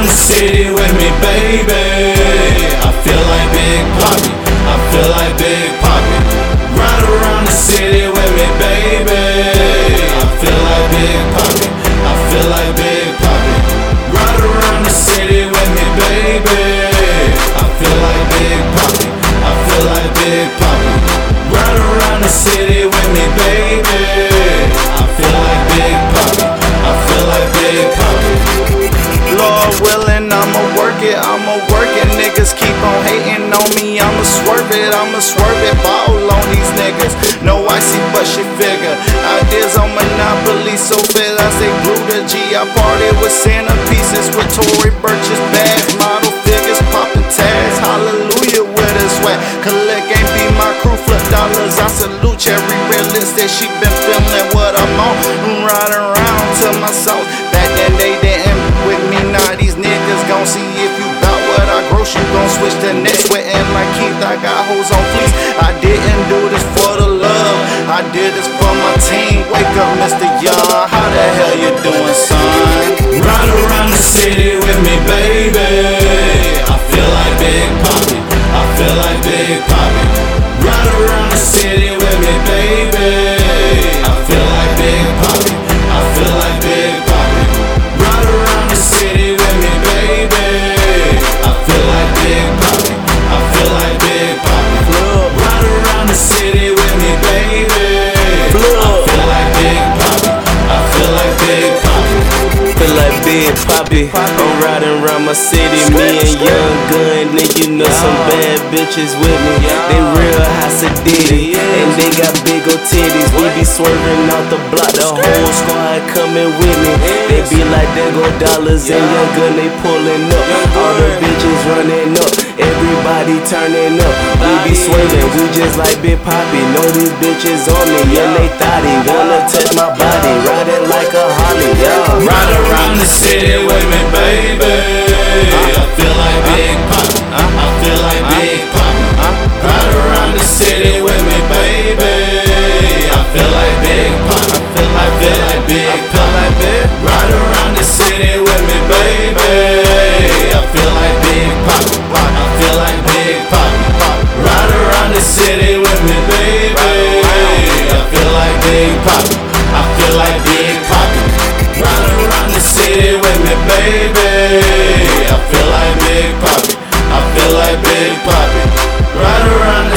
around the city with me, baby. I feel like Big Papi. I feel like Big Papi. Ride around the city with me, baby. I feel like Big Papi. I feel like Big Papi. Ride around the city with me, baby. I feel like Big Papi. I feel like Big Papi. Ride around the city with me, baby. It, I'ma swerve it. Ball on these niggas, no icy but she figure. Ideas on Monopoly, so fast I say glue the G. I party with Santa pieces, with Tory Burch's bags, model figures, popping tags. Hallelujah with a sweat. Collect ain't be my crew, Flipp Dolla$. I salute Cherry that She been feeling what I'm on. Ride around to my songs. Switch the next. Sweating like Keith. I got hoes on fleece. I didn't do this for the love. I did this for my team. Wake up, Mr. Young. How the hell you doing, son? Ride around the city with me, baby. I feel like Big Papi. I feel like Big Papi. Ride around the city with me, baby. I'm riding around my city, me and Young Gun. And you know some bad bitches with me. They real high Hasidity, and they got big old titties. We be swerving out the block, the whole squad coming with me. They be like, there go dollars and Young Gun, they pulling up. All the bitches running up, everybody turning up. We be swerving, we just like Big Papi. Know these bitches on me, and they thought thotty. Wanna touch my body, riding like a Harley, yeah. Ride around the city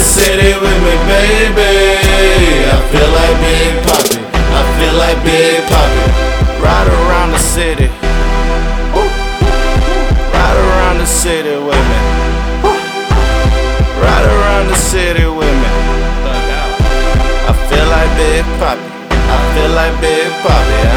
city with me, baby. I feel like Big Papi. I feel like Big Papi. Ride around the city. Ride around the city with me. Ride around the city with me. I feel like Big Papi. I feel like Big Papi.